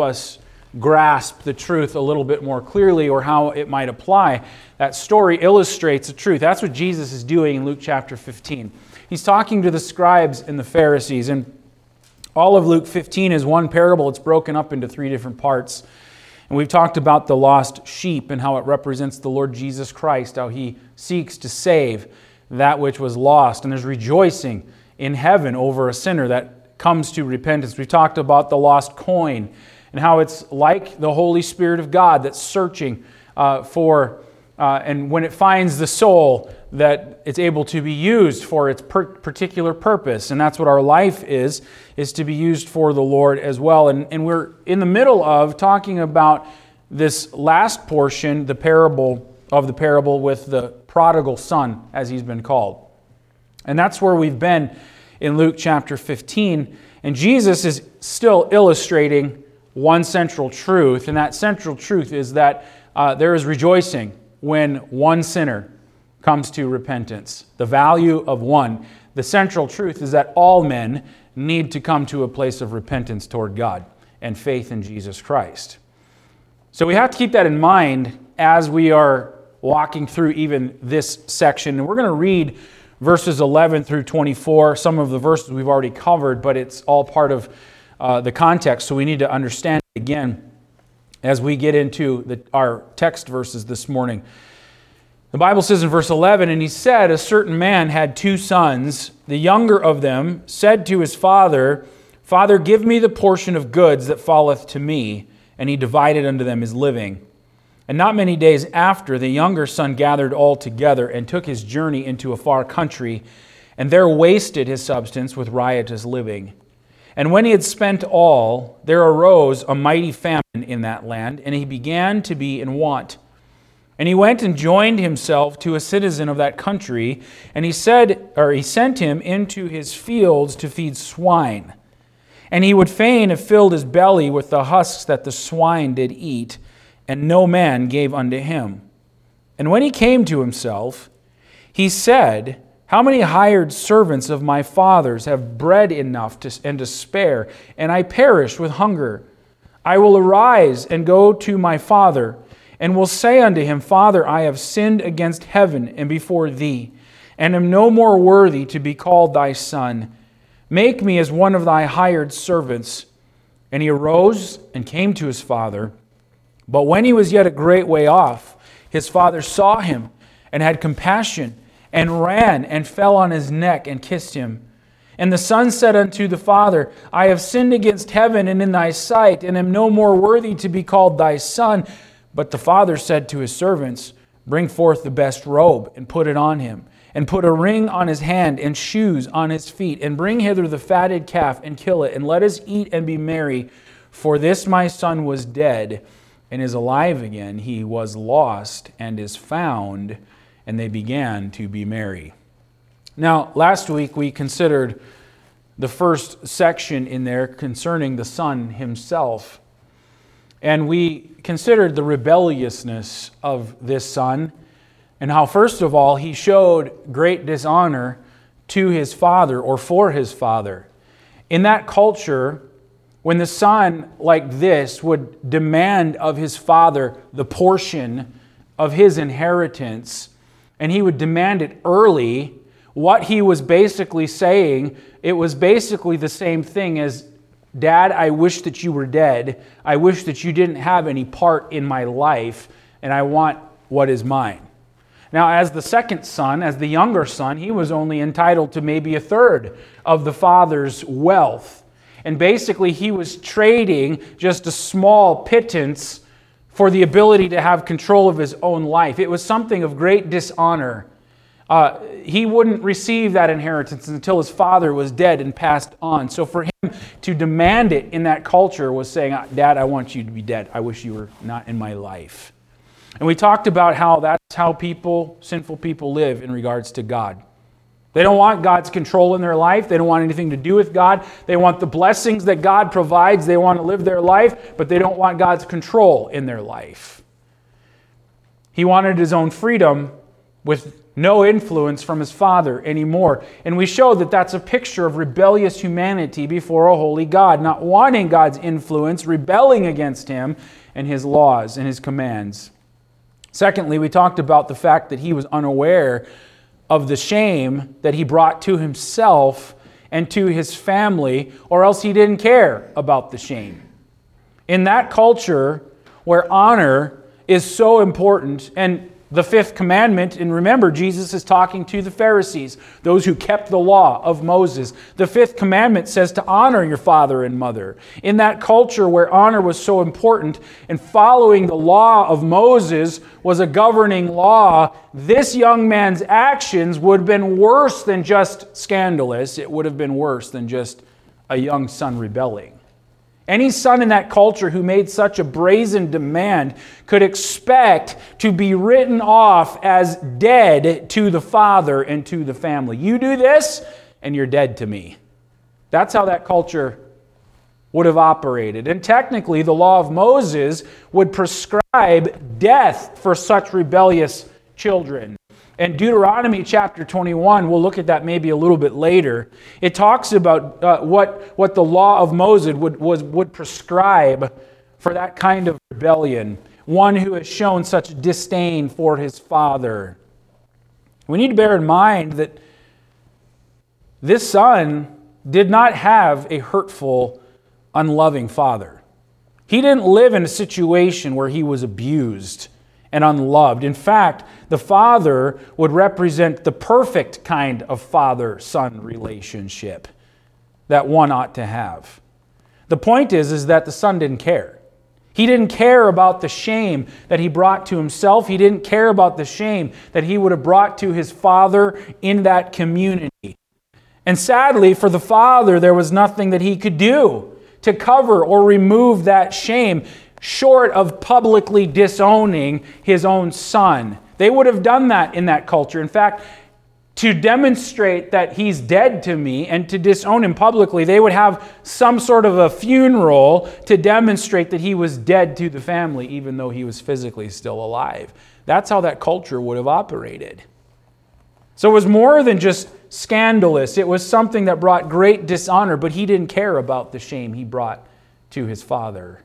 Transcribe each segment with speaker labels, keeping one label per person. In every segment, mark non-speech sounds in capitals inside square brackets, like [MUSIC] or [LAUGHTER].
Speaker 1: us grasp the truth a little bit more clearly or how it might apply. That story illustrates the truth. That's what Jesus is doing in Luke chapter 15. He's talking to the scribes and the Pharisees, and all of Luke 15 is one parable. It's broken up into three different parts. And we've talked about the lost sheep and how it represents the Lord Jesus Christ, how he seeks to save that which was lost. And there's rejoicing in heaven over a sinner that comes to repentance. We've talked about the lost coin and how it's like the Holy Spirit of God that's searching uh, for, uh, and when it finds the soul, that it's able to be used for its per- particular purpose. And that's what our life is, is to be used for the Lord as well. And, and we're in the middle of talking about this last portion, the parable of the parable with the prodigal son, as he's been called. And that's where we've been in Luke chapter 15. And Jesus is still illustrating one central truth, and that central truth is that uh, there is rejoicing when one sinner comes to repentance. The value of one. The central truth is that all men need to come to a place of repentance toward God and faith in Jesus Christ. So we have to keep that in mind as we are walking through even this section. And we're going to read verses 11 through 24. Some of the verses we've already covered, but it's all part of uh, the context, so we need to understand it again as we get into the, our text verses this morning. The Bible says in verse 11, And he said, A certain man had two sons. The younger of them said to his father, Father, give me the portion of goods that falleth to me. And he divided unto them his living. And not many days after, the younger son gathered all together and took his journey into a far country, and there wasted his substance with riotous living. And when he had spent all, there arose a mighty famine in that land, and he began to be in want. And he went and joined himself to a citizen of that country, and he said, or he sent him into his fields to feed swine. And he would fain have filled his belly with the husks that the swine did eat, and no man gave unto him. And when he came to himself, he said, how many hired servants of my father's have bread enough to, and to spare, and I perish with hunger? I will arise and go to my father, and will say unto him, Father, I have sinned against heaven and before thee, and am no more worthy to be called thy son. Make me as one of thy hired servants. And he arose and came to his father. But when he was yet a great way off, his father saw him and had compassion and ran and fell on his neck and kissed him. And the son said unto the father, I have sinned against heaven and in thy sight, and am no more worthy to be called thy son. But the father said to his servants, Bring forth the best robe and put it on him, and put a ring on his hand and shoes on his feet, and bring hither the fatted calf and kill it, and let us eat and be merry. For this my son was dead and is alive again. He was lost and is found and they began to be merry. Now, last week we considered the first section in there concerning the Son himself. And we considered the rebelliousness of this Son and how, first of all, he showed great dishonor to his father or for his father. In that culture, when the son like this would demand of his father the portion of his inheritance, and he would demand it early, what he was basically saying, it was basically the same thing as Dad, I wish that you were dead. I wish that you didn't have any part in my life, and I want what is mine. Now, as the second son, as the younger son, he was only entitled to maybe a third of the father's wealth. And basically, he was trading just a small pittance for the ability to have control of his own life. It was something of great dishonor. Uh, he wouldn't receive that inheritance until his father was dead and passed on. So for him to demand it in that culture was saying, Dad, I want you to be dead. I wish you were not in my life. And we talked about how that's how people, sinful people, live in regards to God. They don't want God's control in their life. They don't want anything to do with God. They want the blessings that God provides. They want to live their life, but they don't want God's control in their life. He wanted his own freedom, with no influence from his father anymore. And we show that that's a picture of rebellious humanity before a holy God, not wanting God's influence, rebelling against him and his laws and his commands. Secondly, we talked about the fact that he was unaware of the shame that he brought to himself and to his family, or else he didn't care about the shame. In that culture where honor is so important, and the fifth commandment, and remember, Jesus is talking to the Pharisees, those who kept the law of Moses. The fifth commandment says to honor your father and mother. In that culture where honor was so important and following the law of Moses was a governing law, this young man's actions would have been worse than just scandalous. It would have been worse than just a young son rebelling. Any son in that culture who made such a brazen demand could expect to be written off as dead to the father and to the family. You do this, and you're dead to me. That's how that culture would have operated. And technically, the law of Moses would prescribe death for such rebellious children. And Deuteronomy chapter 21, we'll look at that maybe a little bit later. It talks about uh, what, what the law of Moses would, was, would prescribe for that kind of rebellion, one who has shown such disdain for his father. We need to bear in mind that this son did not have a hurtful, unloving father. He didn't live in a situation where he was abused and unloved. In fact, the father would represent the perfect kind of father son relationship that one ought to have. The point is, is that the son didn't care. He didn't care about the shame that he brought to himself. He didn't care about the shame that he would have brought to his father in that community. And sadly, for the father, there was nothing that he could do to cover or remove that shame short of publicly disowning his own son. They would have done that in that culture. In fact, to demonstrate that he's dead to me and to disown him publicly, they would have some sort of a funeral to demonstrate that he was dead to the family, even though he was physically still alive. That's how that culture would have operated. So it was more than just scandalous, it was something that brought great dishonor, but he didn't care about the shame he brought to his father.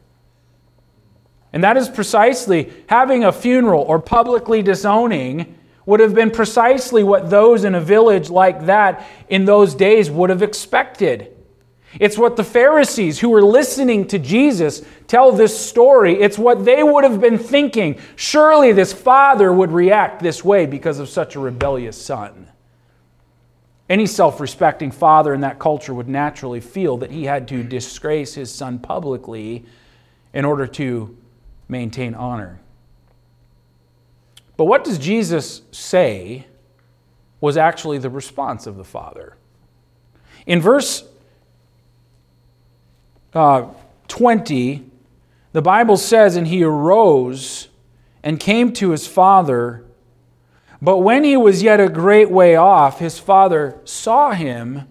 Speaker 1: And that is precisely having a funeral or publicly disowning would have been precisely what those in a village like that in those days would have expected. It's what the Pharisees who were listening to Jesus tell this story, it's what they would have been thinking. Surely this father would react this way because of such a rebellious son. Any self respecting father in that culture would naturally feel that he had to disgrace his son publicly in order to maintain honor. But what does Jesus say was actually the response of the Father? In verse uh, 20, the Bible says, And he arose and came to his father. But when he was yet a great way off, his father saw him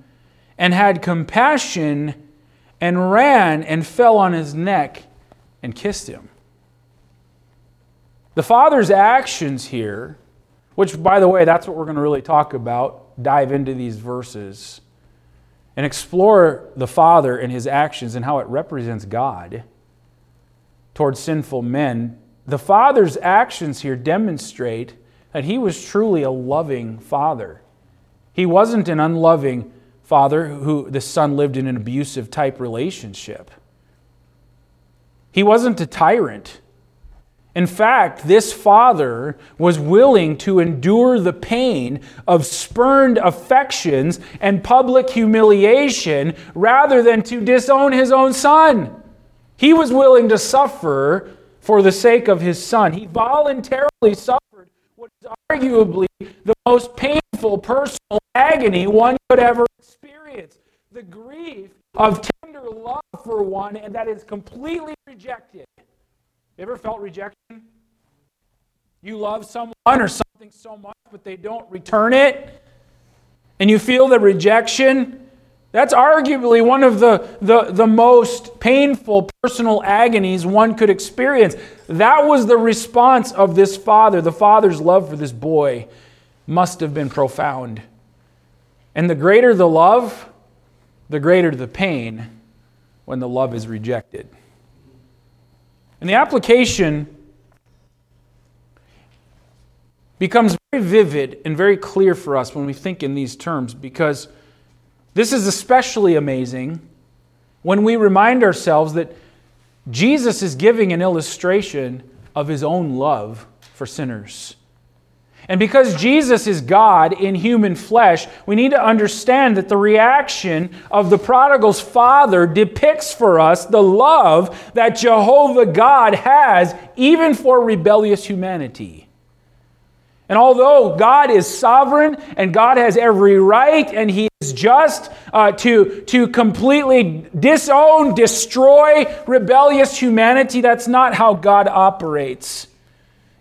Speaker 1: and had compassion and ran and fell on his neck and kissed him. The Father's actions here, which, by the way, that's what we're going to really talk about, dive into these verses and explore the Father and his actions and how it represents God towards sinful men. The Father's actions here demonstrate that he was truly a loving Father. He wasn't an unloving father who the son lived in an abusive type relationship. He wasn't a tyrant. In fact, this father was willing to endure the pain of spurned affections and public humiliation rather than to disown his own son. He was willing to suffer for the sake of his son. He voluntarily suffered what is arguably the most painful personal agony one could ever experience the grief of tender love for one and that is completely rejected. You ever felt rejection? You love someone or something so much, but they don't return it, and you feel the rejection. That's arguably one of the, the, the most painful personal agonies one could experience. That was the response of this father, the father's love for this boy. must have been profound. And the greater the love, the greater the pain when the love is rejected. And the application becomes very vivid and very clear for us when we think in these terms because this is especially amazing when we remind ourselves that Jesus is giving an illustration of his own love for sinners. And because Jesus is God in human flesh, we need to understand that the reaction of the prodigal's father depicts for us the love that Jehovah God has even for rebellious humanity. And although God is sovereign and God has every right and He is just uh, to, to completely disown, destroy rebellious humanity, that's not how God operates.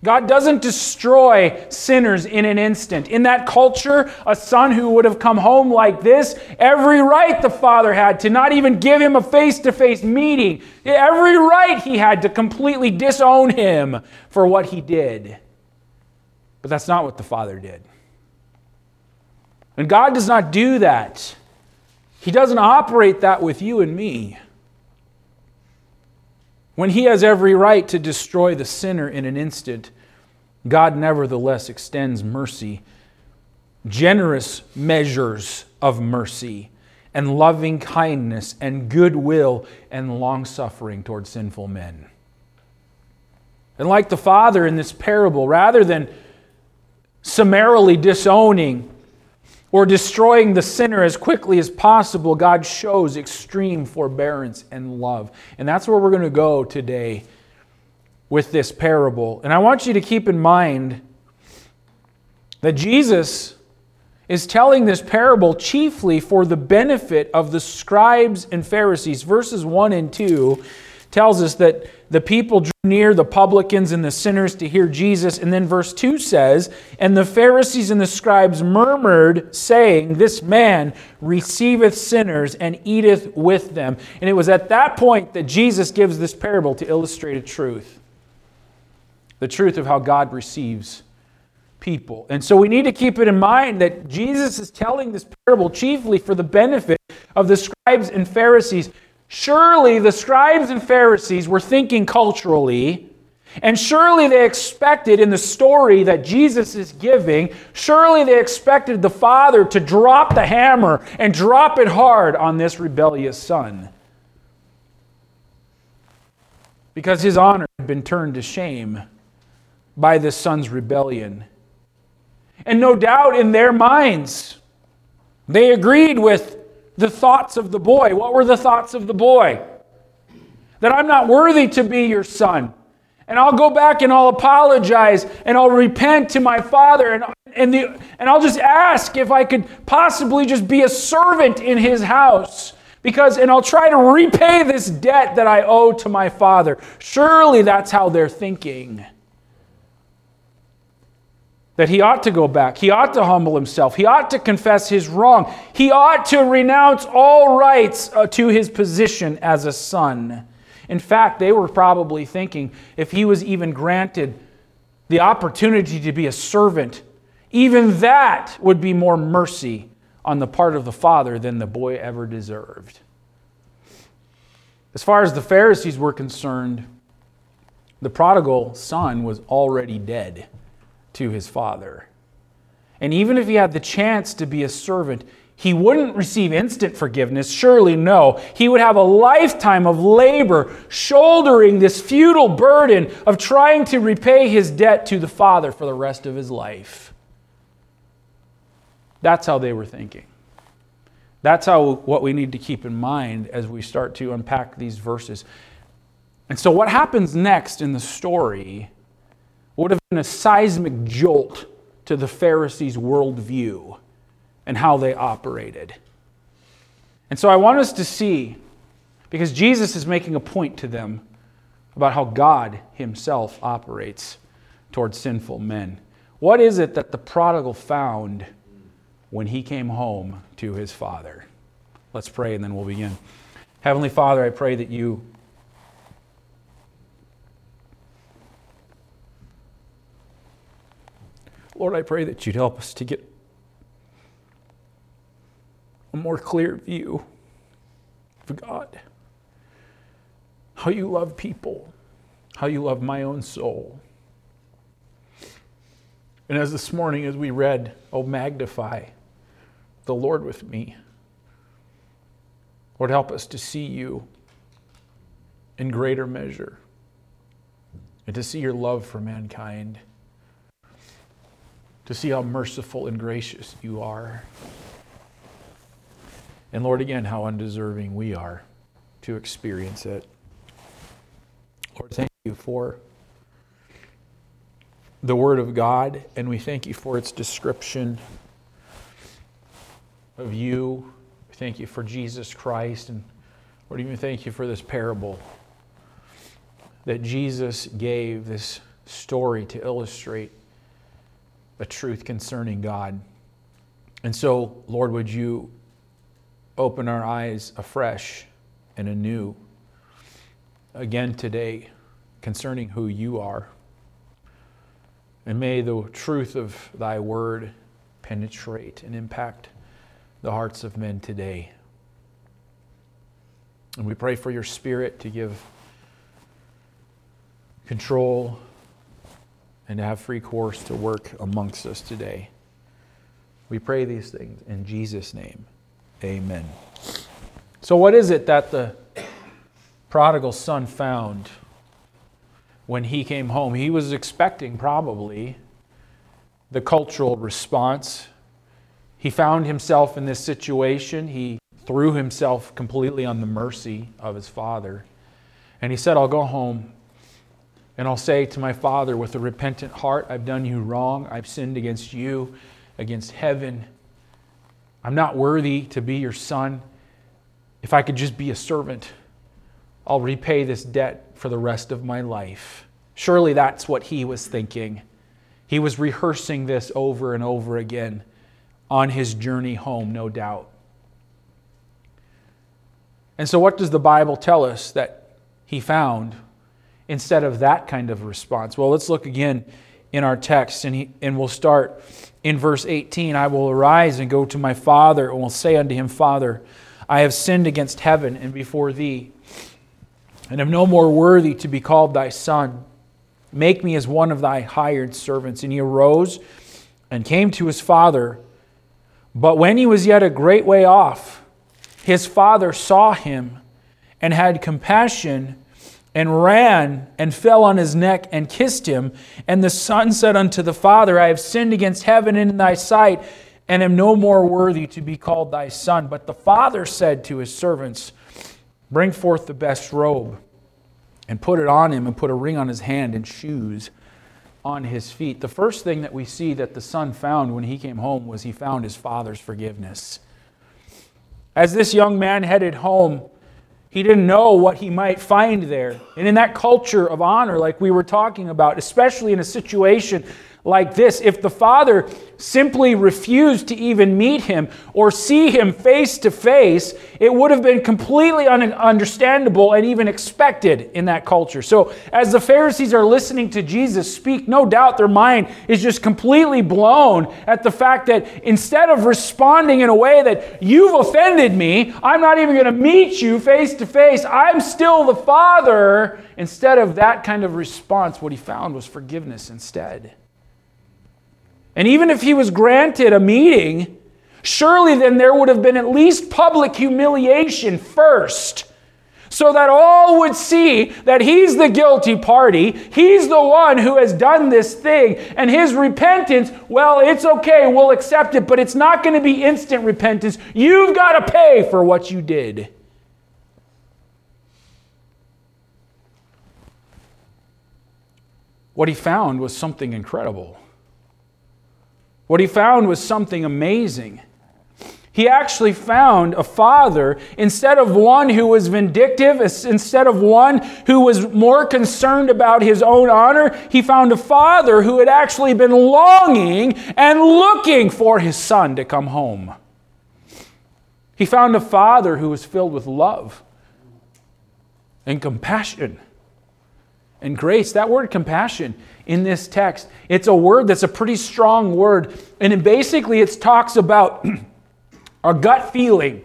Speaker 1: God doesn't destroy sinners in an instant. In that culture, a son who would have come home like this, every right the father had to not even give him a face to face meeting. Every right he had to completely disown him for what he did. But that's not what the father did. And God does not do that. He doesn't operate that with you and me when he has every right to destroy the sinner in an instant, God nevertheless extends mercy, generous measures of mercy, and loving kindness, and goodwill, and long suffering toward sinful men. And like the father in this parable, rather than summarily disowning or destroying the sinner as quickly as possible, God shows extreme forbearance and love. And that's where we're going to go today with this parable. And I want you to keep in mind that Jesus is telling this parable chiefly for the benefit of the scribes and Pharisees. Verses 1 and 2 tells us that the people drew near, the publicans and the sinners, to hear Jesus. And then verse 2 says, And the Pharisees and the scribes murmured, saying, This man receiveth sinners and eateth with them. And it was at that point that Jesus gives this parable to illustrate a truth the truth of how God receives people. And so we need to keep it in mind that Jesus is telling this parable chiefly for the benefit of the scribes and Pharisees Surely the scribes and Pharisees were thinking culturally, and surely they expected in the story that Jesus is giving, surely they expected the father to drop the hammer and drop it hard on this rebellious son. Because his honor had been turned to shame by this son's rebellion. And no doubt in their minds, they agreed with the thoughts of the boy. What were the thoughts of the boy? That I'm not worthy to be your son. And I'll go back and I'll apologize and I'll repent to my father and, and, the, and I'll just ask if I could possibly just be a servant in his house. Because, and I'll try to repay this debt that I owe to my father. Surely that's how they're thinking that he ought to go back. He ought to humble himself. He ought to confess his wrong. He ought to renounce all rights uh, to his position as a son. In fact, they were probably thinking if he was even granted the opportunity to be a servant, even that would be more mercy on the part of the father than the boy ever deserved. As far as the Pharisees were concerned, the prodigal son was already dead to his father. And even if he had the chance to be a servant, he wouldn't receive instant forgiveness. Surely no. He would have a lifetime of labor, shouldering this futile burden of trying to repay his debt to the Father for the rest of his life. That's how they were thinking. That's how what we need to keep in mind as we start to unpack these verses. And so, what happens next in the story would have been a seismic jolt to the Pharisees' worldview and how they operated. And so I want us to see, because Jesus is making a point to them about how God Himself operates towards sinful men. What is it that the prodigal found when he came home to his father? Let's pray and then we'll begin. Heavenly Father, I pray that you Lord, I pray that you'd help us to get a more clear view of God, how you love people, how you love my own soul. And as this morning, as we read, Oh, magnify the Lord with me. Lord, help us to see you in greater measure and to see your love for mankind, to see how merciful and gracious you are. And Lord, again, how undeserving we are to experience it. Lord, thank you for the Word of God, and we thank you for its description of you. We thank you for Jesus Christ, and Lord, even thank you for this parable that Jesus gave, this story to illustrate a truth concerning God. And so, Lord, would you open our eyes afresh and anew again today concerning who you are. And may the truth of thy word penetrate and impact the hearts of men today. And we pray for your spirit to give control and to have free course to work amongst us today. We pray these things in Jesus' name. Amen. So, what is it that the prodigal son found when he came home? He was expecting probably the cultural response. He found himself in this situation. He threw himself completely on the mercy of his father. And he said, I'll go home and I'll say to my father with a repentant heart, I've done you wrong. I've sinned against you, against heaven, I'm not worthy to be your son. If I could just be a servant, I'll repay this debt for the rest of my life. Surely that's what he was thinking. He was rehearsing this over and over again on his journey home, no doubt. And so, what does the Bible tell us that he found instead of that kind of response? Well, let's look again in our text, and, he, and we'll start in verse 18 I will arise and go to my father, and will say unto him, Father, I have sinned against heaven and before thee, and am no more worthy to be called thy son. Make me as one of thy hired servants. And he arose and came to his father. But when he was yet a great way off, his father saw him and had compassion and ran and fell on his neck and kissed him. And the son said unto the father, I have sinned against heaven in thy sight, and am no more worthy to be called thy son. But the father said to his servants, Bring forth the best robe, and put it on him, and put a ring on his hand and shoes on his feet. The first thing that we see that the son found when he came home was he found his father's forgiveness. As this young man headed home, he didn't know what he might find there. And in that culture of honor, like we were talking about, especially in a situation like this, if the father simply refused to even meet him or see him face to face, it would have been completely un- understandable and even expected in that culture. So, as the Pharisees are listening to Jesus speak, no doubt their mind is just completely blown at the fact that instead of responding in a way that you've offended me, I'm not even going to meet you face to face, I'm still the Father. Instead of that kind of response, what he found was forgiveness instead. And even if he was granted a meeting, surely then there would have been at least public humiliation first. So that all would see that he's the guilty party. He's the one who has done this thing. And his repentance, well, it's okay, we'll accept it, but it's not going to be instant repentance. You've got to pay for what you did. What he found was something incredible. What he found was something amazing. He actually found a father instead of one who was vindictive, instead of one who was more concerned about his own honor. He found a father who had actually been longing and looking for his son to come home. He found a father who was filled with love and compassion and grace. That word compassion in this text, it's a word that's a pretty strong word. And it basically it talks about [CLEARS THROAT] a gut feeling.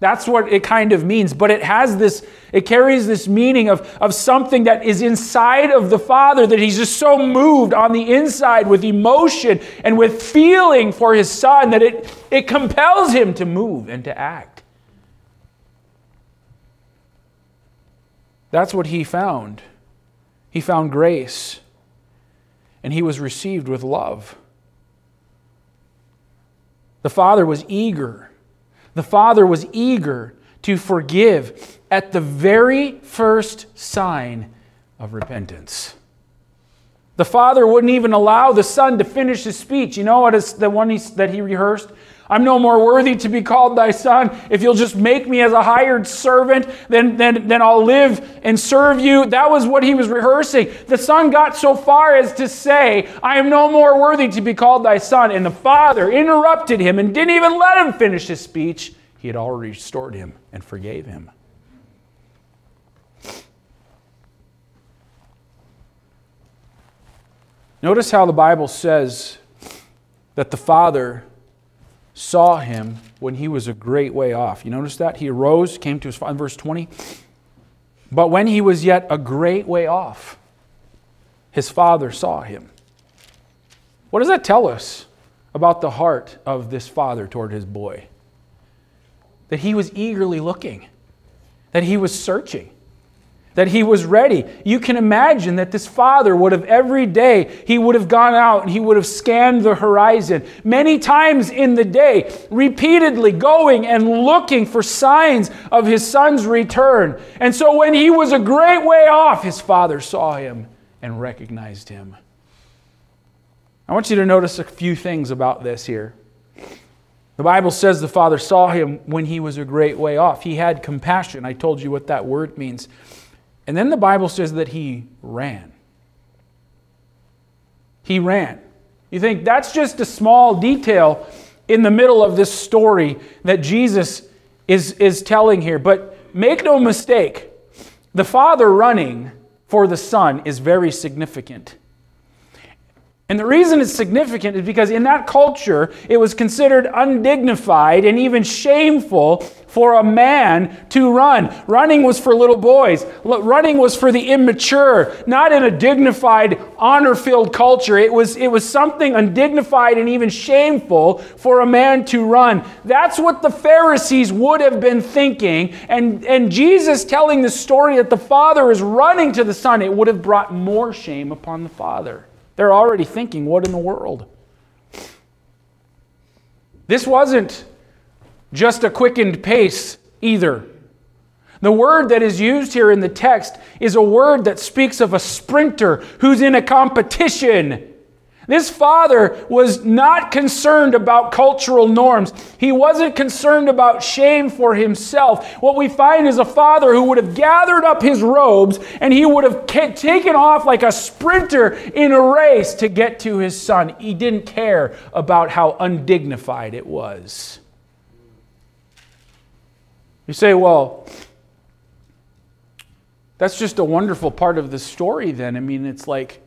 Speaker 1: That's what it kind of means. But it has this, it carries this meaning of, of something that is inside of the Father, that he's just so moved on the inside with emotion and with feeling for his Son that it, it compels him to move and to act. That's what he found. He found grace, and he was received with love. The Father was eager. The Father was eager to forgive at the very first sign of repentance. The Father wouldn't even allow the Son to finish his speech. You know what is the one that he rehearsed? I'm no more worthy to be called thy son. If you'll just make me as a hired servant, then, then, then I'll live and serve you. That was what he was rehearsing. The son got so far as to say, I am no more worthy to be called thy son. And the father interrupted him and didn't even let him finish his speech. He had already restored him and forgave him. Notice how the Bible says that the father saw him when he was a great way off. You notice that? He arose, came to his father, In verse 20. But when he was yet a great way off, his father saw him. What does that tell us about the heart of this father toward his boy? That he was eagerly looking, that he was searching that he was ready. You can imagine that this father would have every day, he would have gone out and he would have scanned the horizon many times in the day, repeatedly going and looking for signs of his son's return. And so when he was a great way off, his father saw him and recognized him. I want you to notice a few things about this here. The Bible says the father saw him when he was a great way off. He had compassion. I told you what that word means. And then the Bible says that he ran. He ran. You think that's just a small detail in the middle of this story that Jesus is, is telling here. But make no mistake, the Father running for the Son is very significant. And the reason it's significant is because in that culture, it was considered undignified and even shameful for a man to run. Running was for little boys, running was for the immature, not in a dignified, honor filled culture. It was, it was something undignified and even shameful for a man to run. That's what the Pharisees would have been thinking. And, and Jesus telling the story that the Father is running to the Son, it would have brought more shame upon the Father. They're already thinking, what in the world? This wasn't just a quickened pace either. The word that is used here in the text is a word that speaks of a sprinter who's in a competition. This father was not concerned about cultural norms. He wasn't concerned about shame for himself. What we find is a father who would have gathered up his robes and he would have taken off like a sprinter in a race to get to his son. He didn't care about how undignified it was. You say, well, that's just a wonderful part of the story, then. I mean, it's like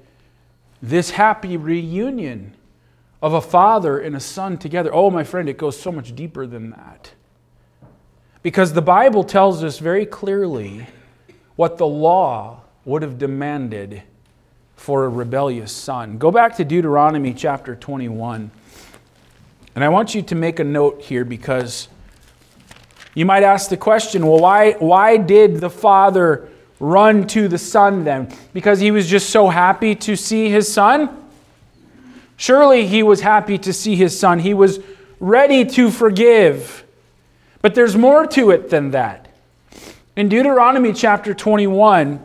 Speaker 1: this happy reunion of a father and a son together. Oh, my friend, it goes so much deeper than that. Because the Bible tells us very clearly what the law would have demanded for a rebellious son. Go back to Deuteronomy chapter 21. And I want you to make a note here because you might ask the question well, why, why did the father run to the son then? Because he was just so happy to see his son? Surely he was happy to see his son. He was ready to forgive. But there's more to it than that. In Deuteronomy chapter 21,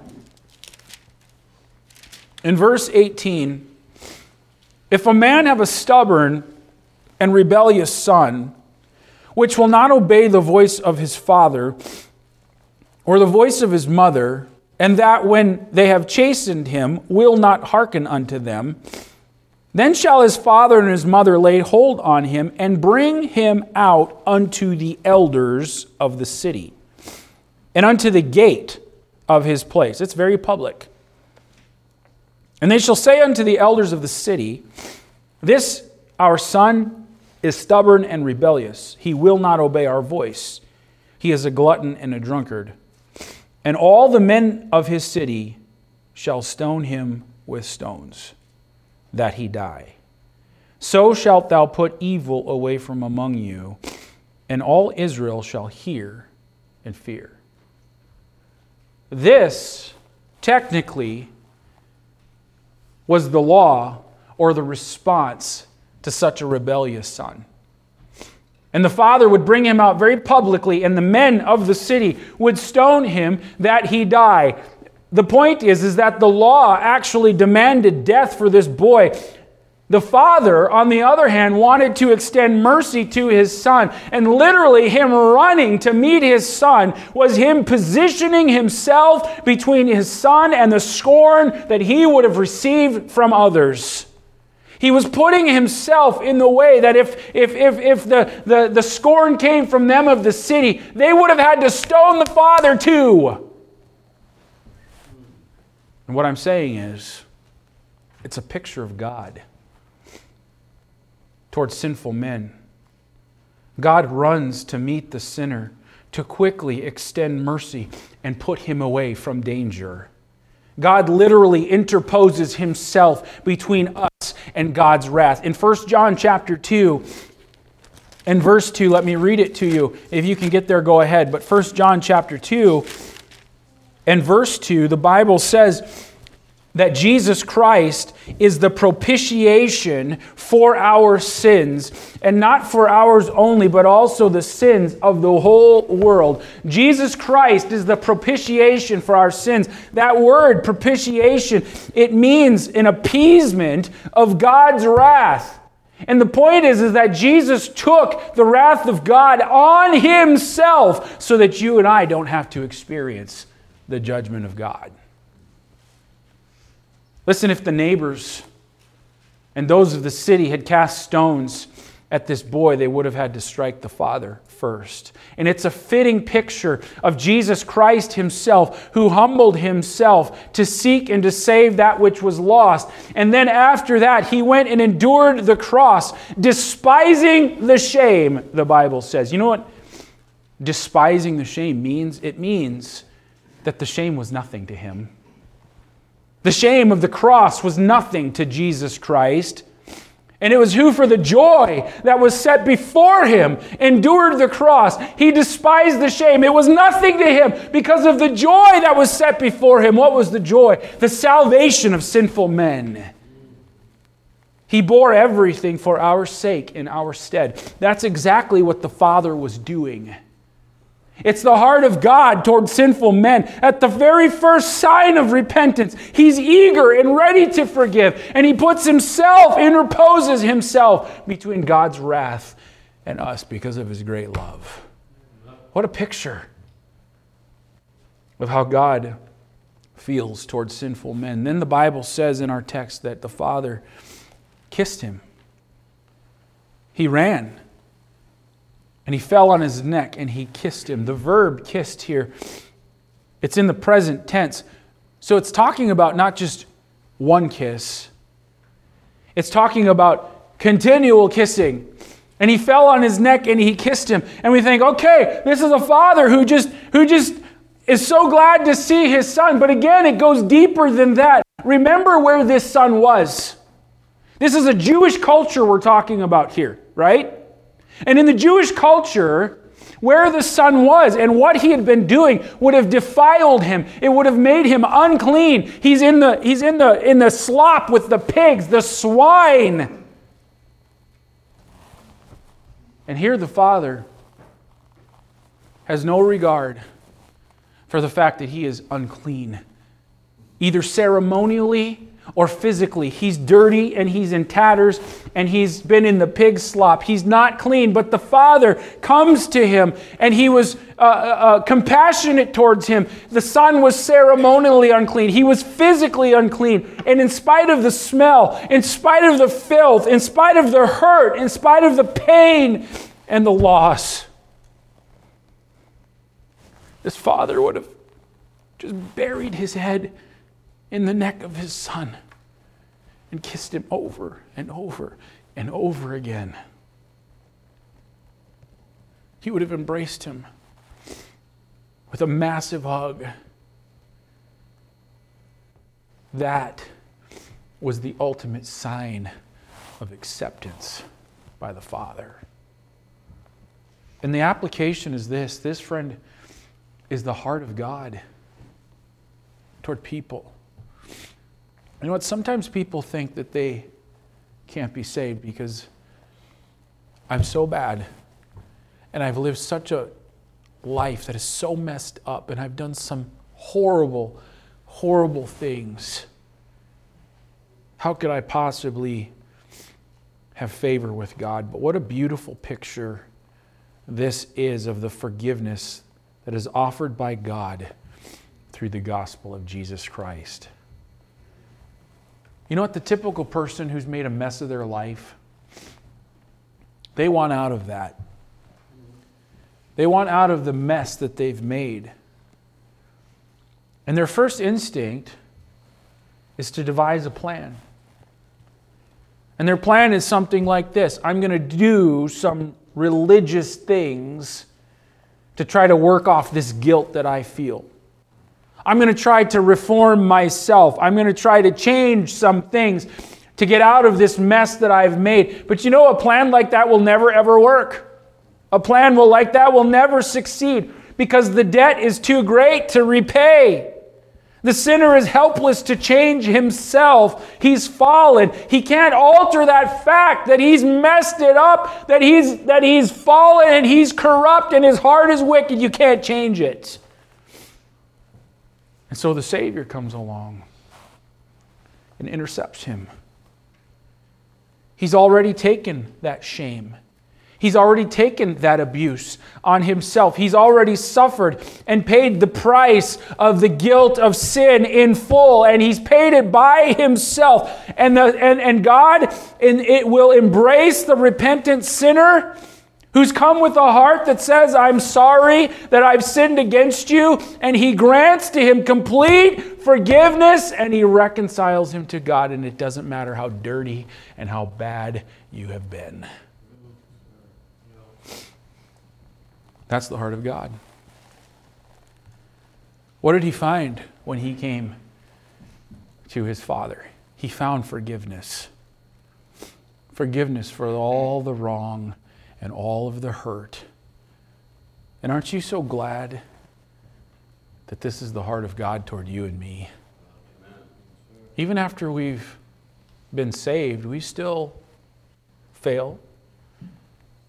Speaker 1: in verse 18, if a man have a stubborn and rebellious son, which will not obey the voice of his father, or the voice of his mother, and that when they have chastened him will not hearken unto them, then shall his father and his mother lay hold on him and bring him out unto the elders of the city and unto the gate of his place. It's very public. And they shall say unto the elders of the city, This our son is stubborn and rebellious. He will not obey our voice. He is a glutton and a drunkard. And all the men of his city shall stone him with stones, that he die. So shalt thou put evil away from among you, and all Israel shall hear and fear. This, technically, was the law or the response to such a rebellious son. And the father would bring him out very publicly, and the men of the city would stone him that he die. The point is, is that the law actually demanded death for this boy. The father, on the other hand, wanted to extend mercy to his son. And literally, him running to meet his son was him positioning himself between his son and the scorn that he would have received from others. He was putting himself in the way that if, if, if, if the, the, the scorn came from them of the city, they would have had to stone the father too. And what I'm saying is, it's a picture of God towards sinful men. God runs to meet the sinner, to quickly extend mercy and put him away from danger. God literally interposes himself between us and God's wrath. In 1 John chapter 2 and verse 2, let me read it to you. If you can get there, go ahead. But 1 John chapter 2 and verse 2, the Bible says, that Jesus Christ is the propitiation for our sins, and not for ours only, but also the sins of the whole world. Jesus Christ is the propitiation for our sins. That word, propitiation, it means an appeasement of God's wrath. And the point is, is that Jesus took the wrath of God on himself so that you and I don't have to experience the judgment of God. Listen, if the neighbors and those of the city had cast stones at this boy, they would have had to strike the father first. And it's a fitting picture of Jesus Christ himself, who humbled himself to seek and to save that which was lost. And then after that, he went and endured the cross, despising the shame, the Bible says. You know what despising the shame means? It means that the shame was nothing to him. The shame of the cross was nothing to Jesus Christ. And it was who, for the joy that was set before him, endured the cross. He despised the shame. It was nothing to him because of the joy that was set before him. What was the joy? The salvation of sinful men. He bore everything for our sake in our stead. That's exactly what the Father was doing. It's the heart of God toward sinful men. At the very first sign of repentance, He's eager and ready to forgive. And He puts Himself, interposes Himself between God's wrath and us because of His great love. What a picture of how God feels towards sinful men. Then the Bible says in our text that the Father kissed him, he ran and he fell on his neck and he kissed him. The verb kissed here, it's in the present tense. So it's talking about not just one kiss, it's talking about continual kissing. And he fell on his neck and he kissed him. And we think, okay, this is a father who just who just is so glad to see his son. But again, it goes deeper than that. Remember where this son was. This is a Jewish culture we're talking about here, right? And in the Jewish culture, where the son was and what he had been doing would have defiled him. It would have made him unclean. He's in the, he's in the, in the slop with the pigs, the swine. And here the father has no regard for the fact that he is unclean, either ceremonially or physically. He's dirty and he's in tatters and he's been in the pig slop. He's not clean, but the father comes to him and he was uh, uh, uh, compassionate towards him. The son was ceremonially unclean, he was physically unclean. And in spite of the smell, in spite of the filth, in spite of the hurt, in spite of the pain and the loss, this father would have just buried his head in the neck of his son and kissed him over and over and over again. He would have embraced him with a massive hug. That was the ultimate sign of acceptance by the Father. And the application is this this, friend, is the heart of God toward people. You know what? Sometimes people think that they can't be saved because I'm so bad and I've lived such a life that is so messed up and I've done some horrible, horrible things. How could I possibly have favor with God? But what a beautiful picture this is of the forgiveness that is offered by God through the gospel of Jesus Christ. You know what? The typical person who's made a mess of their life, they want out of that. They want out of the mess that they've made. And their first instinct is to devise a plan. And their plan is something like this I'm going to do some religious things to try to work off this guilt that I feel. I'm going to try to reform myself. I'm going to try to change some things to get out of this mess that I've made. But you know, a plan like that will never ever work. A plan will like that will never succeed because the debt is too great to repay. The sinner is helpless to change himself. He's fallen. He can't alter that fact that he's messed it up, that he's, that he's fallen and he's corrupt and his heart is wicked. You can't change it. And so the Savior comes along and intercepts him. He's already taken that shame. He's already taken that abuse on himself. He's already suffered and paid the price of the guilt of sin in full, and he's paid it by himself. And, the, and, and God in, it will embrace the repentant sinner who's come with a heart that says, I'm sorry that I've sinned against you, and he grants to him complete forgiveness and he reconciles him to God, and it doesn't matter how dirty and how bad you have been. That's the heart of God. What did he find when he came to his father? He found forgiveness. Forgiveness for all the wrong and all of the hurt. And aren't you so glad that this is the heart of God toward you and me? Even after we've been saved, we still fail,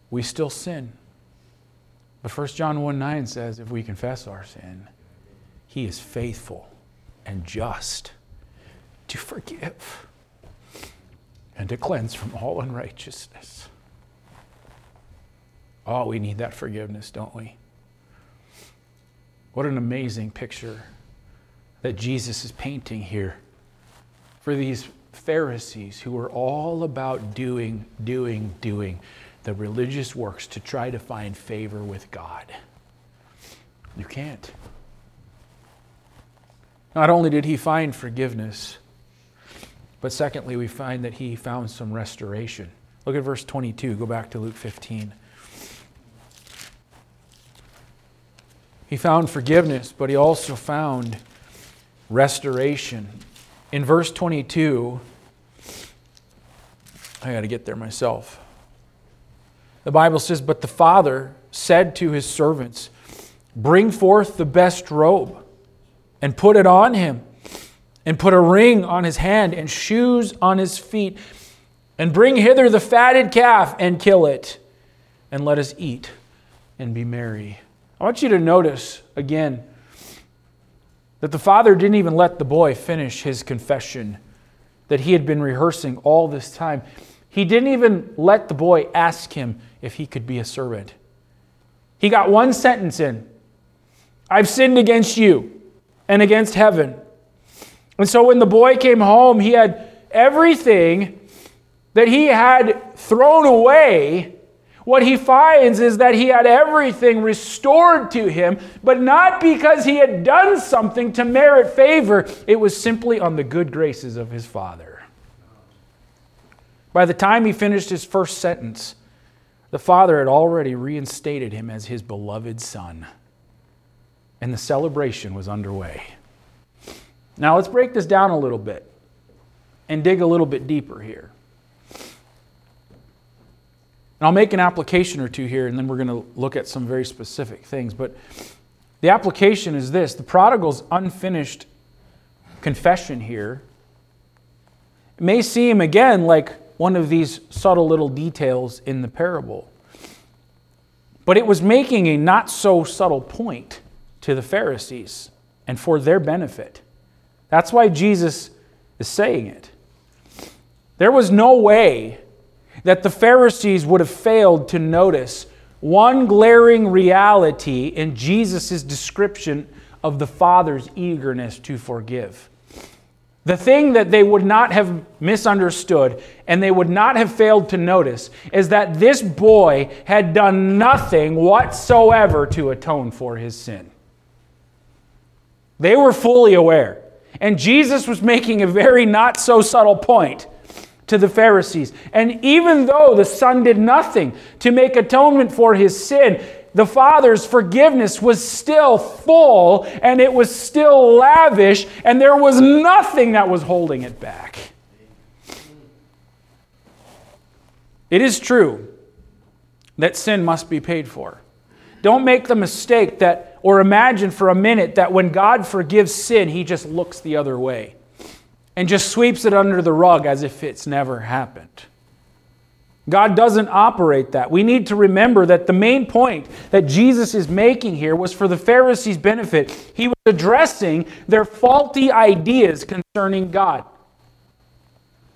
Speaker 1: we still sin. But 1 John 1 9 says, if we confess our sin, he is faithful and just to forgive and to cleanse from all unrighteousness. Oh, we need that forgiveness, don't we? What an amazing picture that Jesus is painting here for these Pharisees who were all about doing, doing, doing the religious works to try to find favor with God. You can't. Not only did he find forgiveness, but secondly, we find that he found some restoration. Look at verse 22. Go back to Luke 15. He found forgiveness, but he also found restoration. In verse 22, I got to get there myself. The Bible says, But the father said to his servants, Bring forth the best robe and put it on him, and put a ring on his hand and shoes on his feet, and bring hither the fatted calf and kill it, and let us eat and be merry. I want you to notice again that the father didn't even let the boy finish his confession that he had been rehearsing all this time. He didn't even let the boy ask him if he could be a servant. He got one sentence in I've sinned against you and against heaven. And so when the boy came home, he had everything that he had thrown away. What he finds is that he had everything restored to him, but not because he had done something to merit favor. It was simply on the good graces of his father. By the time he finished his first sentence, the Father had already reinstated him as his beloved Son, and the celebration was underway. Now, let's break this down a little bit and dig a little bit deeper here. And I'll make an application or two here, and then we're going to look at some very specific things. But the application is this the prodigal's unfinished confession here may seem, again, like one of these subtle little details in the parable. But it was making a not so subtle point to the Pharisees and for their benefit. That's why Jesus is saying it. There was no way that the Pharisees would have failed to notice one glaring reality in Jesus' description of the Father's eagerness to forgive. The thing that they would not have misunderstood and they would not have failed to notice is that this boy had done nothing whatsoever to atone for his sin. They were fully aware. And Jesus was making a very not so subtle point to the Pharisees. And even though the Son did nothing to make atonement for his sin, the Father's forgiveness was still full and it was still lavish, and there was nothing that was holding it back. It is true that sin must be paid for. Don't make the mistake that, or imagine for a minute that when God forgives sin, he just looks the other way and just sweeps it under the rug as if it's never happened. God doesn't operate that. We need to remember that the main point that Jesus is making here was for the Pharisees' benefit. He was addressing their faulty ideas concerning God.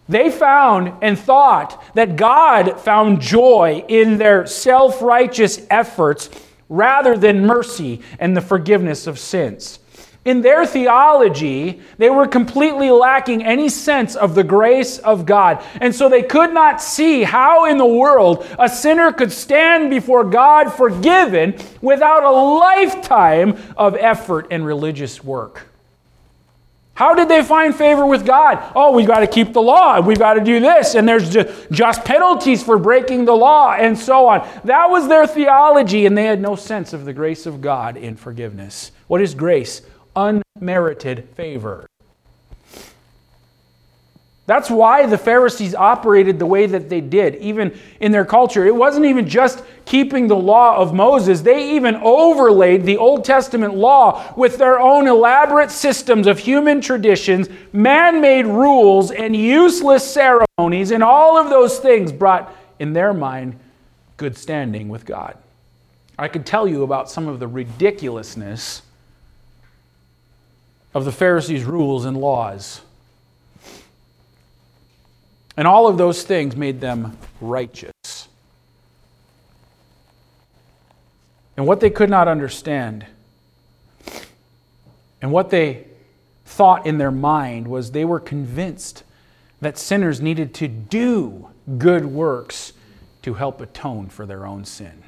Speaker 1: They found and thought that God found joy in their self righteous efforts rather than mercy and the forgiveness of sins. In their theology, they were completely lacking any sense of the grace of God. And so they could not see how in the world a sinner could stand before God forgiven without a lifetime of effort and religious work. How did they find favor with God? Oh, we've got to keep the law. We've got to do this. And there's just penalties for breaking the law and so on. That was their theology, and they had no sense of the grace of God in forgiveness. What is grace? Unmerited favor. That's why the Pharisees operated the way that they did, even in their culture. It wasn't even just keeping the law of Moses, they even overlaid the Old Testament law with their own elaborate systems of human traditions, man made rules, and useless ceremonies, and all of those things brought, in their mind, good standing with God. I could tell you about some of the ridiculousness of the Pharisees' rules and laws. And all of those things made them righteous. And what they could not understand, and what they thought in their mind, was they were convinced that sinners needed to do good works to help atone for their own sin.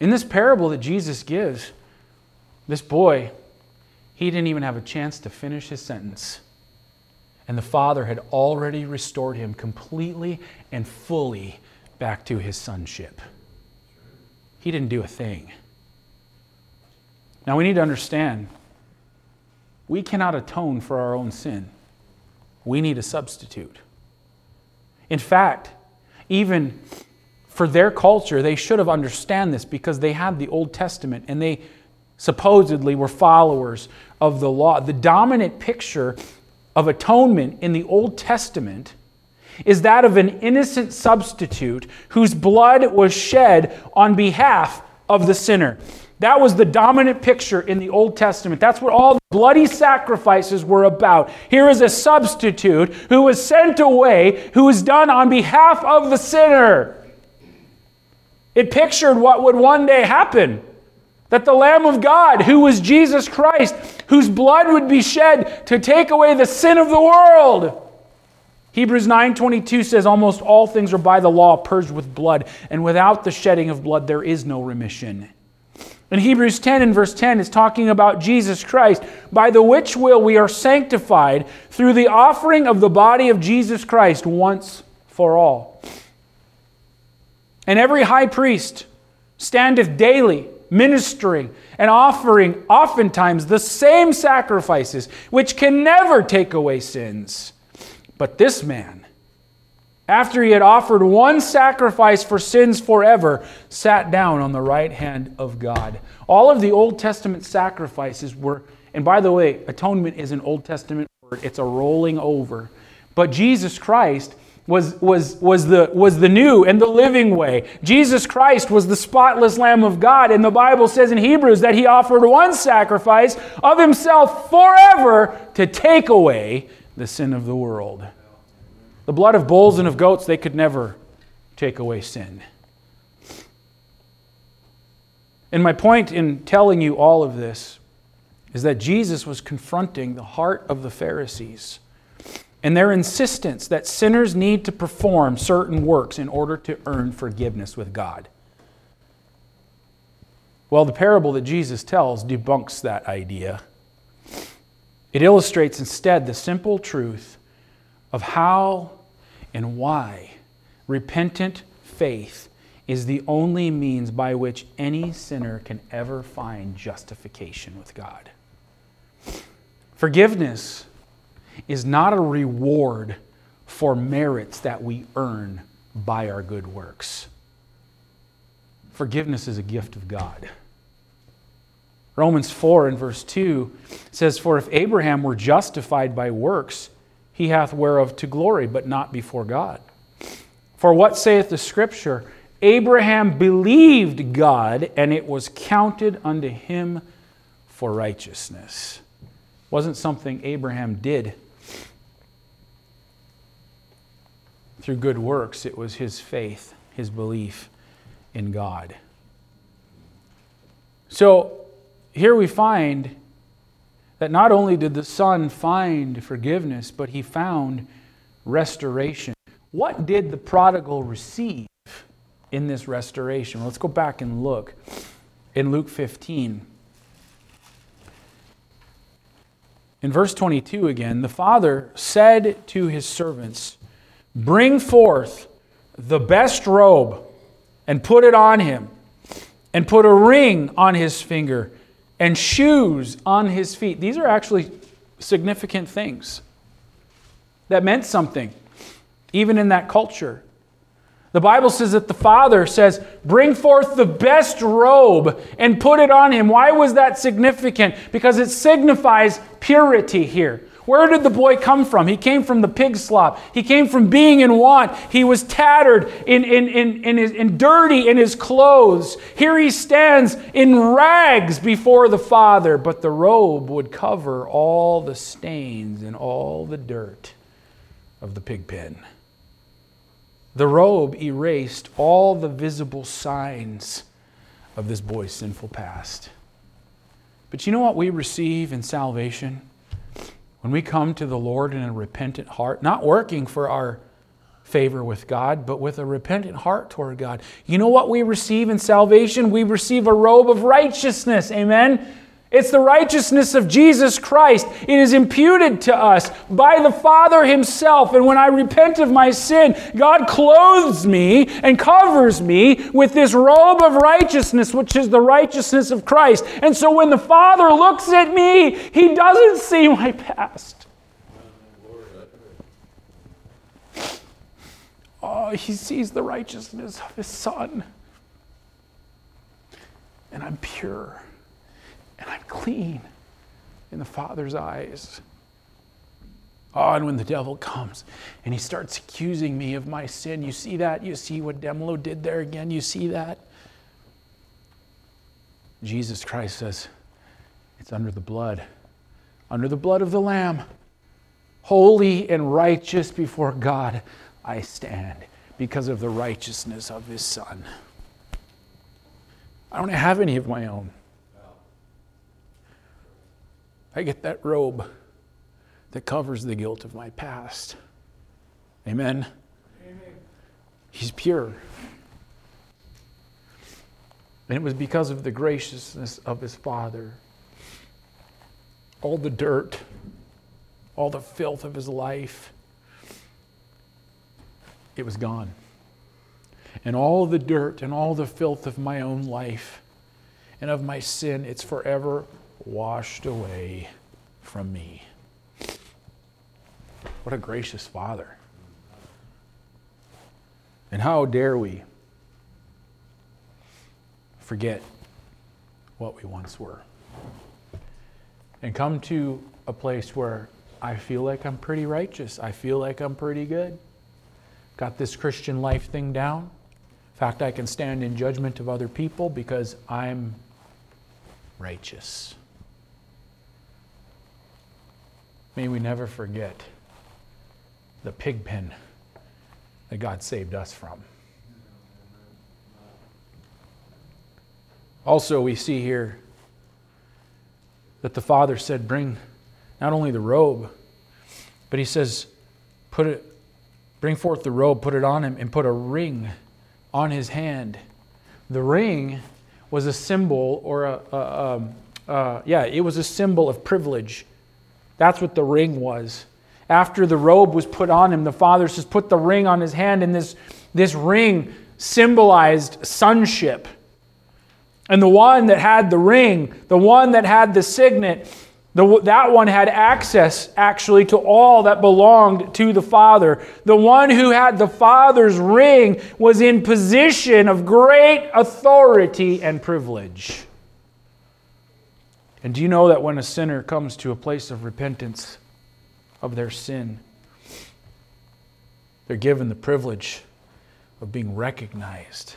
Speaker 1: In this parable that Jesus gives, this boy he didn't even have a chance to finish his sentence. And the Father had already restored him completely and fully back to his sonship. He didn't do a thing. Now we need to understand we cannot atone for our own sin, we need a substitute. In fact, even for their culture, they should have understood this because they had the Old Testament and they supposedly were followers of the law. The dominant picture of atonement in the Old Testament is that of an innocent substitute whose blood was shed on behalf of the sinner. That was the dominant picture in the Old Testament. That's what all the bloody sacrifices were about. Here is a substitute who was sent away, who was done on behalf of the sinner. It pictured what would one day happen that the Lamb of God, who was Jesus Christ, whose blood would be shed to take away the sin of the world. Hebrews 9:22 says almost all things are by the law purged with blood, and without the shedding of blood there is no remission. In Hebrews 10 and verse 10, is talking about Jesus Christ, by the which will we are sanctified through the offering of the body of Jesus Christ once for all. And every high priest standeth daily ministering and offering oftentimes the same sacrifices, which can never take away sins. But this man, after he had offered one sacrifice for sins forever, sat down on the right hand of God. All of the Old Testament sacrifices were, and by the way, atonement is an Old Testament word, it's a rolling over. But Jesus Christ was, was, was, the, was the new and the living way. Jesus Christ was the spotless Lamb of God. And the Bible says in Hebrews that he offered one sacrifice of himself forever to take away the sin of the world. The blood of bulls and of goats, they could never take away sin. And my point in telling you all of this is that Jesus was confronting the heart of the Pharisees and their insistence that sinners need to perform certain works in order to earn forgiveness with God. Well, the parable that Jesus tells debunks that idea. It illustrates instead the simple truth of how and why repentant faith is the only means by which any sinner can ever find justification with God. Forgiveness is not a reward for merits that we earn by our good works. Forgiveness is a gift of God. Romans 4 and verse 2 says, For if Abraham were justified by works, he hath whereof to glory, but not before God. For what saith the Scripture? Abraham believed God, and it was counted unto him for righteousness. Wasn't something Abraham did through good works, it was his faith, his belief in God. So here we find that not only did the Son find forgiveness, but he found restoration. What did the prodigal receive in this restoration? Well, let's go back and look in Luke 15. In verse 22 again, the father said to his servants, Bring forth the best robe and put it on him, and put a ring on his finger and shoes on his feet. These are actually significant things that meant something, even in that culture. The Bible says that the father says, Bring forth the best robe and put it on him. Why was that significant? Because it signifies purity here. Where did the boy come from? He came from the pig slop. He came from being in want. He was tattered in, in, in, in, in dirty in his clothes. Here he stands in rags before the Father, but the robe would cover all the stains and all the dirt of the pig pen. The robe erased all the visible signs of this boy's sinful past. But you know what we receive in salvation? When we come to the Lord in a repentant heart, not working for our favor with God, but with a repentant heart toward God. You know what we receive in salvation? We receive a robe of righteousness. Amen. It's the righteousness of Jesus Christ. It is imputed to us by the Father Himself. And when I repent of my sin, God clothes me and covers me with this robe of righteousness, which is the righteousness of Christ. And so when the Father looks at me, He doesn't see my past. Oh, He sees the righteousness of His Son. And I'm pure and I'm clean in the Father's eyes. Oh, and when the devil comes and he starts accusing me of my sin, you see that? You see what Demlow did there again? You see that? Jesus Christ says, It's under the blood, under the blood of the Lamb. Holy and righteous before God I stand because of the righteousness of His Son. I don't have any of my own. I get that robe that covers the guilt of my past. Amen. Amen. He's pure. And it was because of the graciousness of his Father. All the dirt, all the filth of his life, it was gone. And all the dirt and all the filth of my own life and of my sin, it's forever washed away from me. What a gracious Father. And how dare we forget what we once were and come to a place where I feel like I'm pretty righteous. I feel like I'm pretty good. Got this Christian life thing down. In fact, I can stand in judgment of other people because I'm righteous. May we never forget the pig pen that God saved us from. Also, we see here that the Father said, Bring not only the robe, but He says, Put it, bring forth the robe, put it on him, and put a ring on his hand. The ring was a symbol, or a, a, um, uh, yeah, it was a symbol of privilege. That's what the ring was. After the robe was put on him, the father says, Put the ring on his hand, and this, this ring symbolized sonship. And the one that had the ring, the one that had the signet, the, that one had access actually to all that belonged to the Father. The one who had the Father's ring was in position of great authority and privilege. And do you know that when a sinner comes to a place of repentance of their sin, they're given the privilege of being recognized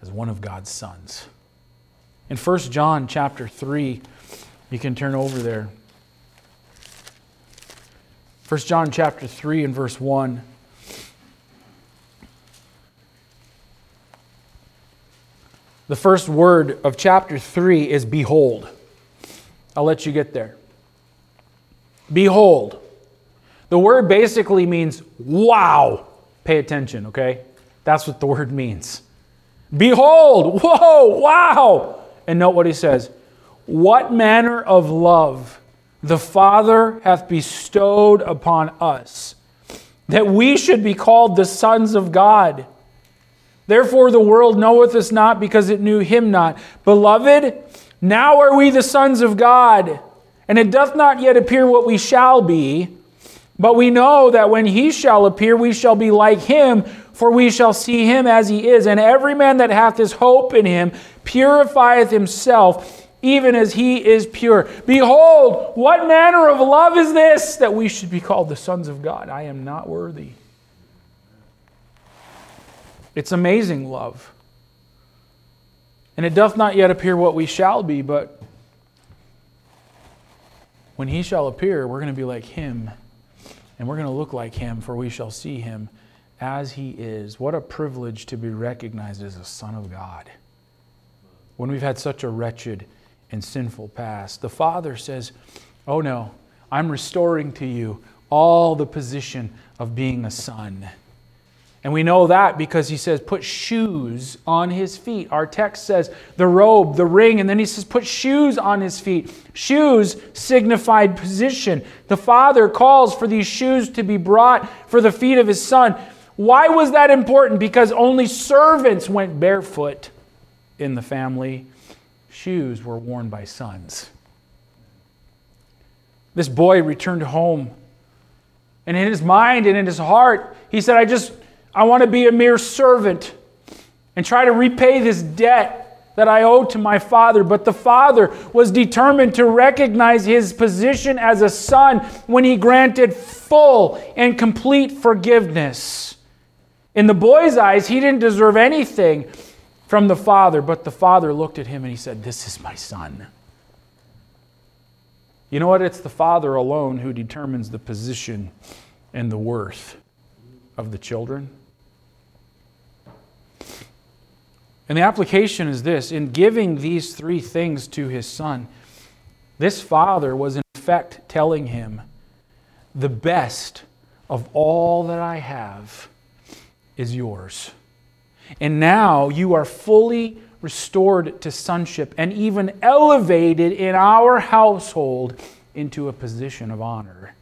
Speaker 1: as one of God's sons? In 1 John chapter 3, you can turn over there. 1 John chapter 3 and verse 1. The first word of chapter 3 is behold. I'll let you get there. Behold. The word basically means wow. Pay attention, okay? That's what the word means. Behold, whoa, wow. And note what he says what manner of love the Father hath bestowed upon us, that we should be called the sons of God. Therefore, the world knoweth us not because it knew him not. Beloved, now are we the sons of God, and it doth not yet appear what we shall be. But we know that when he shall appear, we shall be like him, for we shall see him as he is. And every man that hath his hope in him purifieth himself even as he is pure. Behold, what manner of love is this that we should be called the sons of God? I am not worthy. It's amazing love. And it doth not yet appear what we shall be, but when he shall appear, we're going to be like him, and we're going to look like him, for we shall see him as he is. What a privilege to be recognized as a son of God when we've had such a wretched and sinful past. The Father says, Oh no, I'm restoring to you all the position of being a son. And we know that because he says, put shoes on his feet. Our text says the robe, the ring, and then he says, put shoes on his feet. Shoes signified position. The father calls for these shoes to be brought for the feet of his son. Why was that important? Because only servants went barefoot in the family shoes were worn by sons. This boy returned home, and in his mind and in his heart, he said, I just, I want to be a mere servant and try to repay this debt that I owe to my father. But the father was determined to recognize his position as a son when he granted full and complete forgiveness. In the boy's eyes, he didn't deserve anything from the Father, but the Father looked at him and he said, This is my son. You know what? It's the Father alone who determines the position and the worth of the children. And the application is this in giving these three things to his son, this father was in effect telling him, The best of all that I have is yours. And now you are fully restored to sonship and even elevated in our household into a position of honor.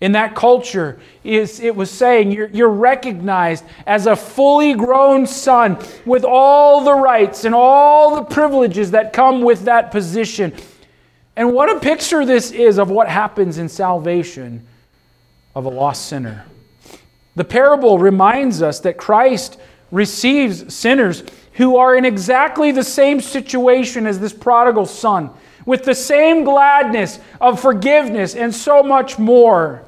Speaker 1: In that culture, is it was saying you're, you're recognized as a fully grown son with all the rights and all the privileges that come with that position. And what a picture this is of what happens in salvation of a lost sinner. The parable reminds us that Christ receives sinners who are in exactly the same situation as this prodigal son, with the same gladness of forgiveness and so much more.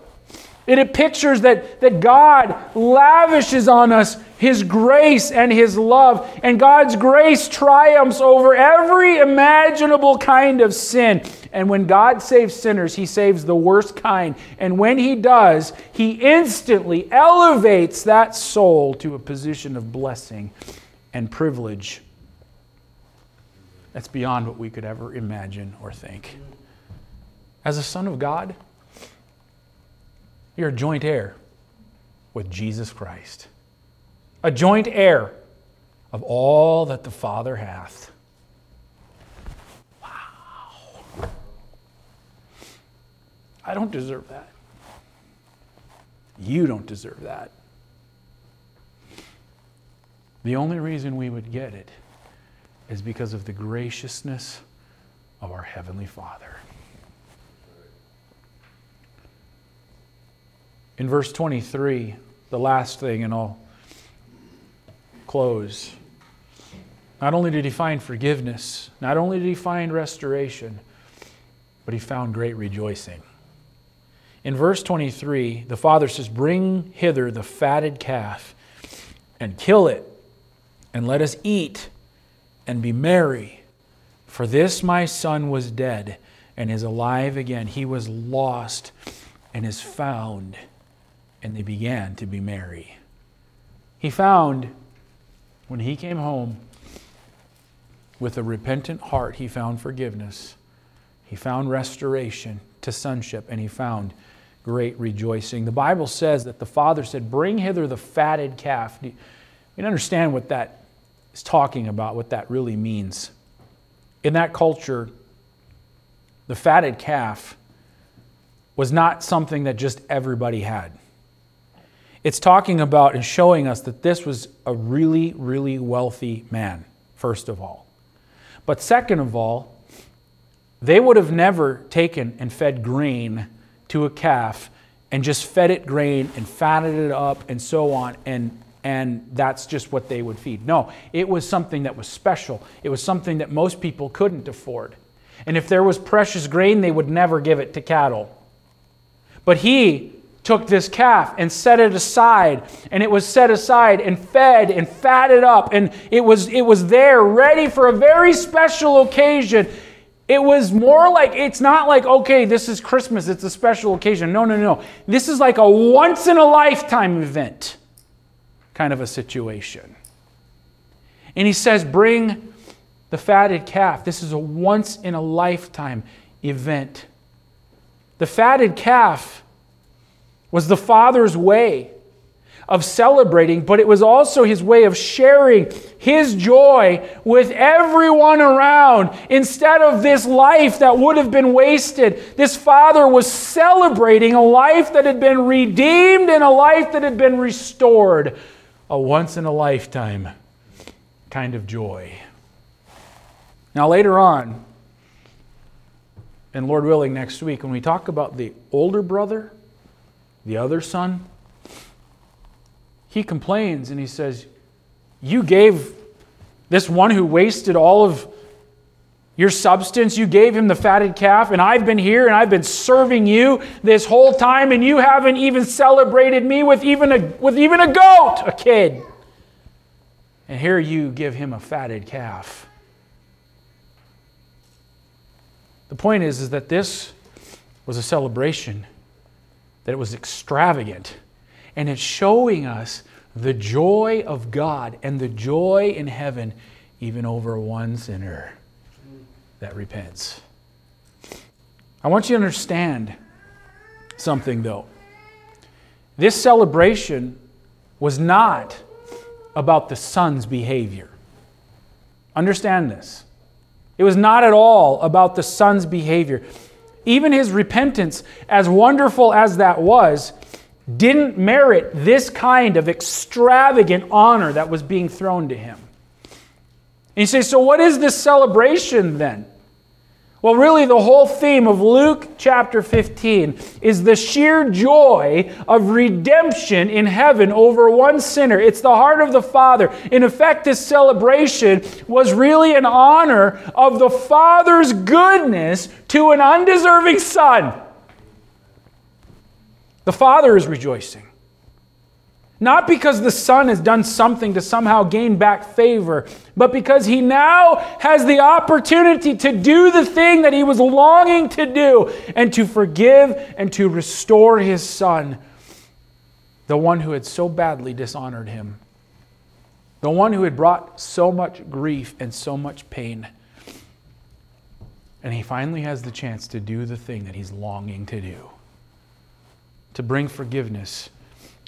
Speaker 1: It, it pictures that, that God lavishes on us His grace and His love, and God's grace triumphs over every imaginable kind of sin. And when God saves sinners, He saves the worst kind. And when He does, He instantly elevates that soul to a position of blessing and privilege that's beyond what we could ever imagine or think. As a son of God, you're a joint heir with Jesus Christ, a joint heir of all that the Father hath. Wow. I don't deserve that. You don't deserve that. The only reason we would get it is because of the graciousness of our Heavenly Father. In verse 23, the last thing, and I'll close. Not only did he find forgiveness, not only did he find restoration, but he found great rejoicing. In verse 23, the father says, Bring hither the fatted calf and kill it and let us eat and be merry. For this my son was dead and is alive again. He was lost and is found. And they began to be merry. He found, when he came home with a repentant heart, he found forgiveness. He found restoration to sonship, and he found great rejoicing. The Bible says that the father said, Bring hither the fatted calf. You understand what that is talking about what that really means. In that culture, the fatted calf was not something that just everybody had. It's talking about and showing us that this was a really, really wealthy man, first of all. But second of all, they would have never taken and fed grain to a calf and just fed it grain and fatted it up and so on and and that's just what they would feed. No, it was something that was special. It was something that most people couldn't afford. And if there was precious grain, they would never give it to cattle. But he took this calf and set it aside, and it was set aside and fed and fatted up, and it was, it was there ready for a very special occasion. It was more like, it's not like, okay, this is Christmas, it's a special occasion. No, no, no. This is like a once in a lifetime event kind of a situation. And he says, Bring the fatted calf. This is a once in a lifetime event. The fatted calf was the father's way of celebrating, but it was also his way of sharing his joy with everyone around. Instead of this life that would have been wasted, this father was celebrating a life that had been redeemed and a life that had been restored a once in a lifetime kind of joy. Now, later on, and Lord willing, next week, when we talk about the older brother, the other son, he complains and he says, You gave this one who wasted all of your substance. You gave him the fatted calf, and I've been here and I've been serving you this whole time, and you haven't even celebrated me with even a, with even a goat, a kid. And here you give him a fatted calf. The point is, is that this was a celebration, that it was extravagant, and it's showing us the joy of God and the joy in heaven, even over one sinner that repents. I want you to understand something, though. This celebration was not about the son's behavior. Understand this. It was not at all about the son's behavior. Even his repentance, as wonderful as that was, didn't merit this kind of extravagant honor that was being thrown to him. And you say, so what is this celebration then? Well, really, the whole theme of Luke chapter 15 is the sheer joy of redemption in heaven over one sinner. It's the heart of the Father. In effect, this celebration was really an honor of the Father's goodness to an undeserving Son. The Father is rejoicing. Not because the Son has done something to somehow gain back favor, but because he now has the opportunity to do the thing that he was longing to do and to forgive and to restore his Son, the one who had so badly dishonored him, the one who had brought so much grief and so much pain. And he finally has the chance to do the thing that he's longing to do. To bring forgiveness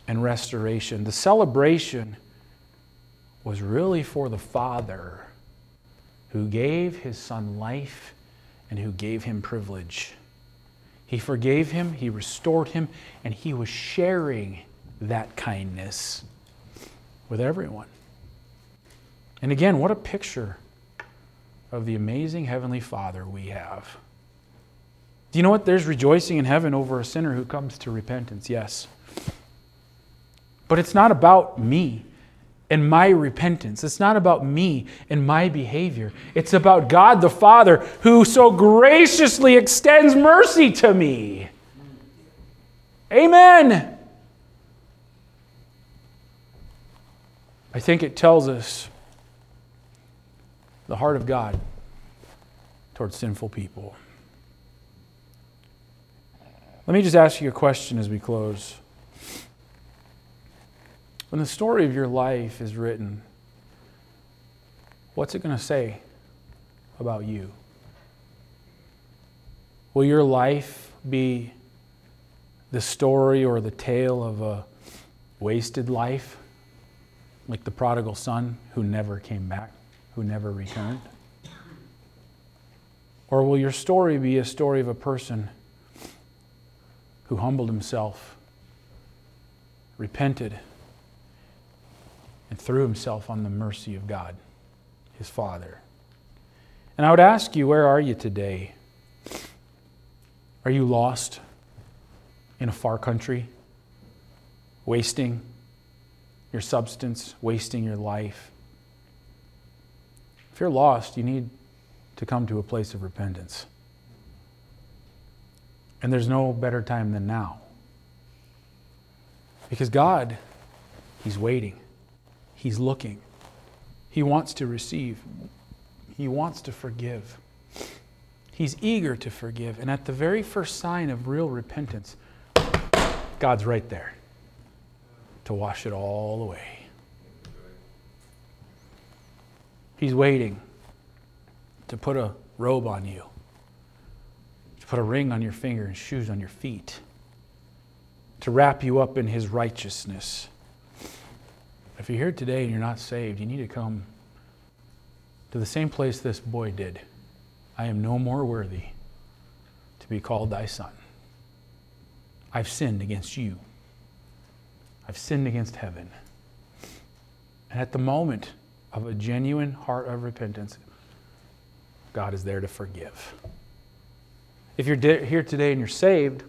Speaker 1: and restoration. The celebration was really for the Father who gave his Son life and who gave him privilege. He forgave him, he restored him, and he was sharing that kindness with everyone. And again, what a picture of the amazing Heavenly Father we have. Do you know what? There's rejoicing in heaven over a sinner who comes to repentance, yes. But it's not about me and my repentance. It's not about me and my behavior. It's about God the Father who so graciously extends mercy to me. Amen. I think it tells us the heart of God towards sinful people. Let me just ask you a question as we close. When the story of your life is written, what's it going to say about you? Will your life be the story or the tale of a wasted life, like the prodigal son who never came back, who never returned? Or will your story be a story of a person who humbled himself, repented, and threw himself on the mercy of God, his Father. And I would ask you, where are you today? Are you lost in a far country, wasting your substance, wasting your life? If you're lost, you need to come to a place of repentance. And there's no better time than now. Because God, He's waiting. He's looking. He wants to receive. He wants to forgive. He's eager to forgive. And at the very first sign of real repentance, God's right there to wash it all away. He's waiting to put a robe on you, to put a ring on your finger and shoes on your feet, to wrap you up in His righteousness if you're here today and you're not saved, you need to come to the same place this boy did. I am no more worthy to be called thy son. I've sinned against you. I've sinned against heaven. And at the moment of a genuine heart of repentance, God is there to forgive. If you're de- here today and you're saved,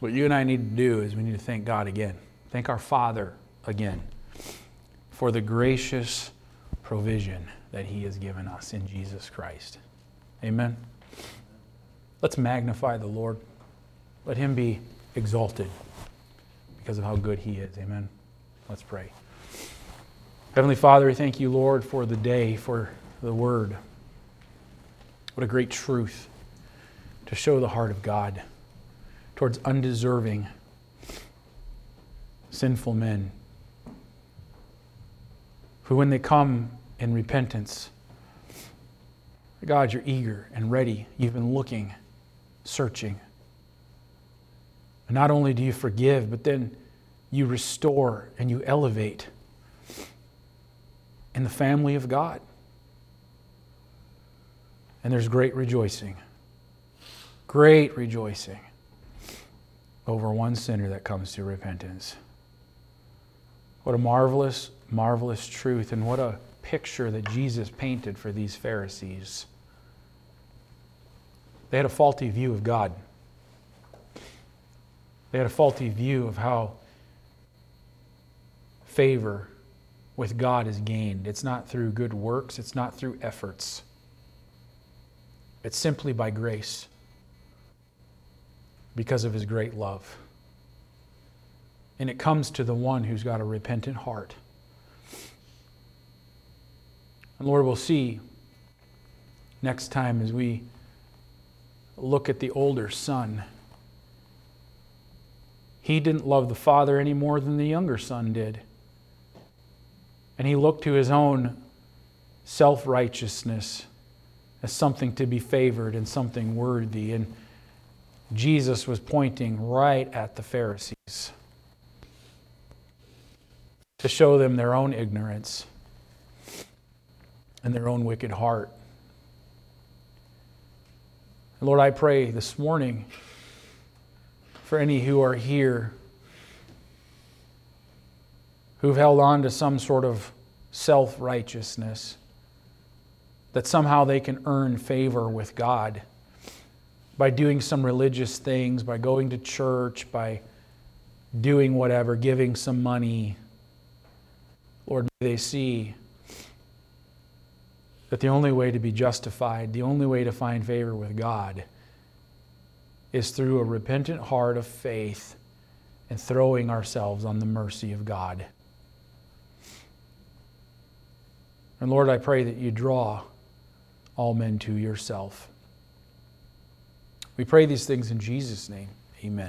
Speaker 1: what you and I need to do is we need to thank God again. Thank our Father again for the gracious provision that He has given us in Jesus Christ. Amen. Let's magnify the Lord. Let Him be exalted because of how good He is. Amen. Let's pray. Heavenly Father, we thank you, Lord, for the day, for the word. What a great truth to show the heart of God towards undeserving sinful men who, when they come in repentance, God, you're eager and ready. You've been looking, searching. And not only do you forgive, but then you restore and you elevate. in the family of God. And there's great rejoicing. Great rejoicing over one sinner that comes to repentance. What a marvelous, marvelous truth, and what a picture that Jesus painted for these Pharisees. They had a faulty view of God. They had a faulty view of how favor with God is gained. It's not through good works, it's not through efforts. It's simply by grace because of his great love. And it comes to the one who's got a repentant heart. And Lord, we'll see next time as we look at the older son. He didn't love the father any more than the younger son did. And he looked to his own self righteousness as something to be favored and something worthy. And Jesus was pointing right at the Pharisees to show them their own ignorance and their own wicked heart. Lord, I pray this morning for any who are here who've held on to some sort of self righteousness, that somehow they can earn favor with God by doing some religious things, by going to church, by doing whatever, giving some money. Lord, may they see that the only way to be justified, the only way to find favor with God, is through a repentant heart of faith and throwing ourselves on the mercy of God. And Lord, I pray that you draw all men to yourself. We pray these things in Jesus' name. Amen.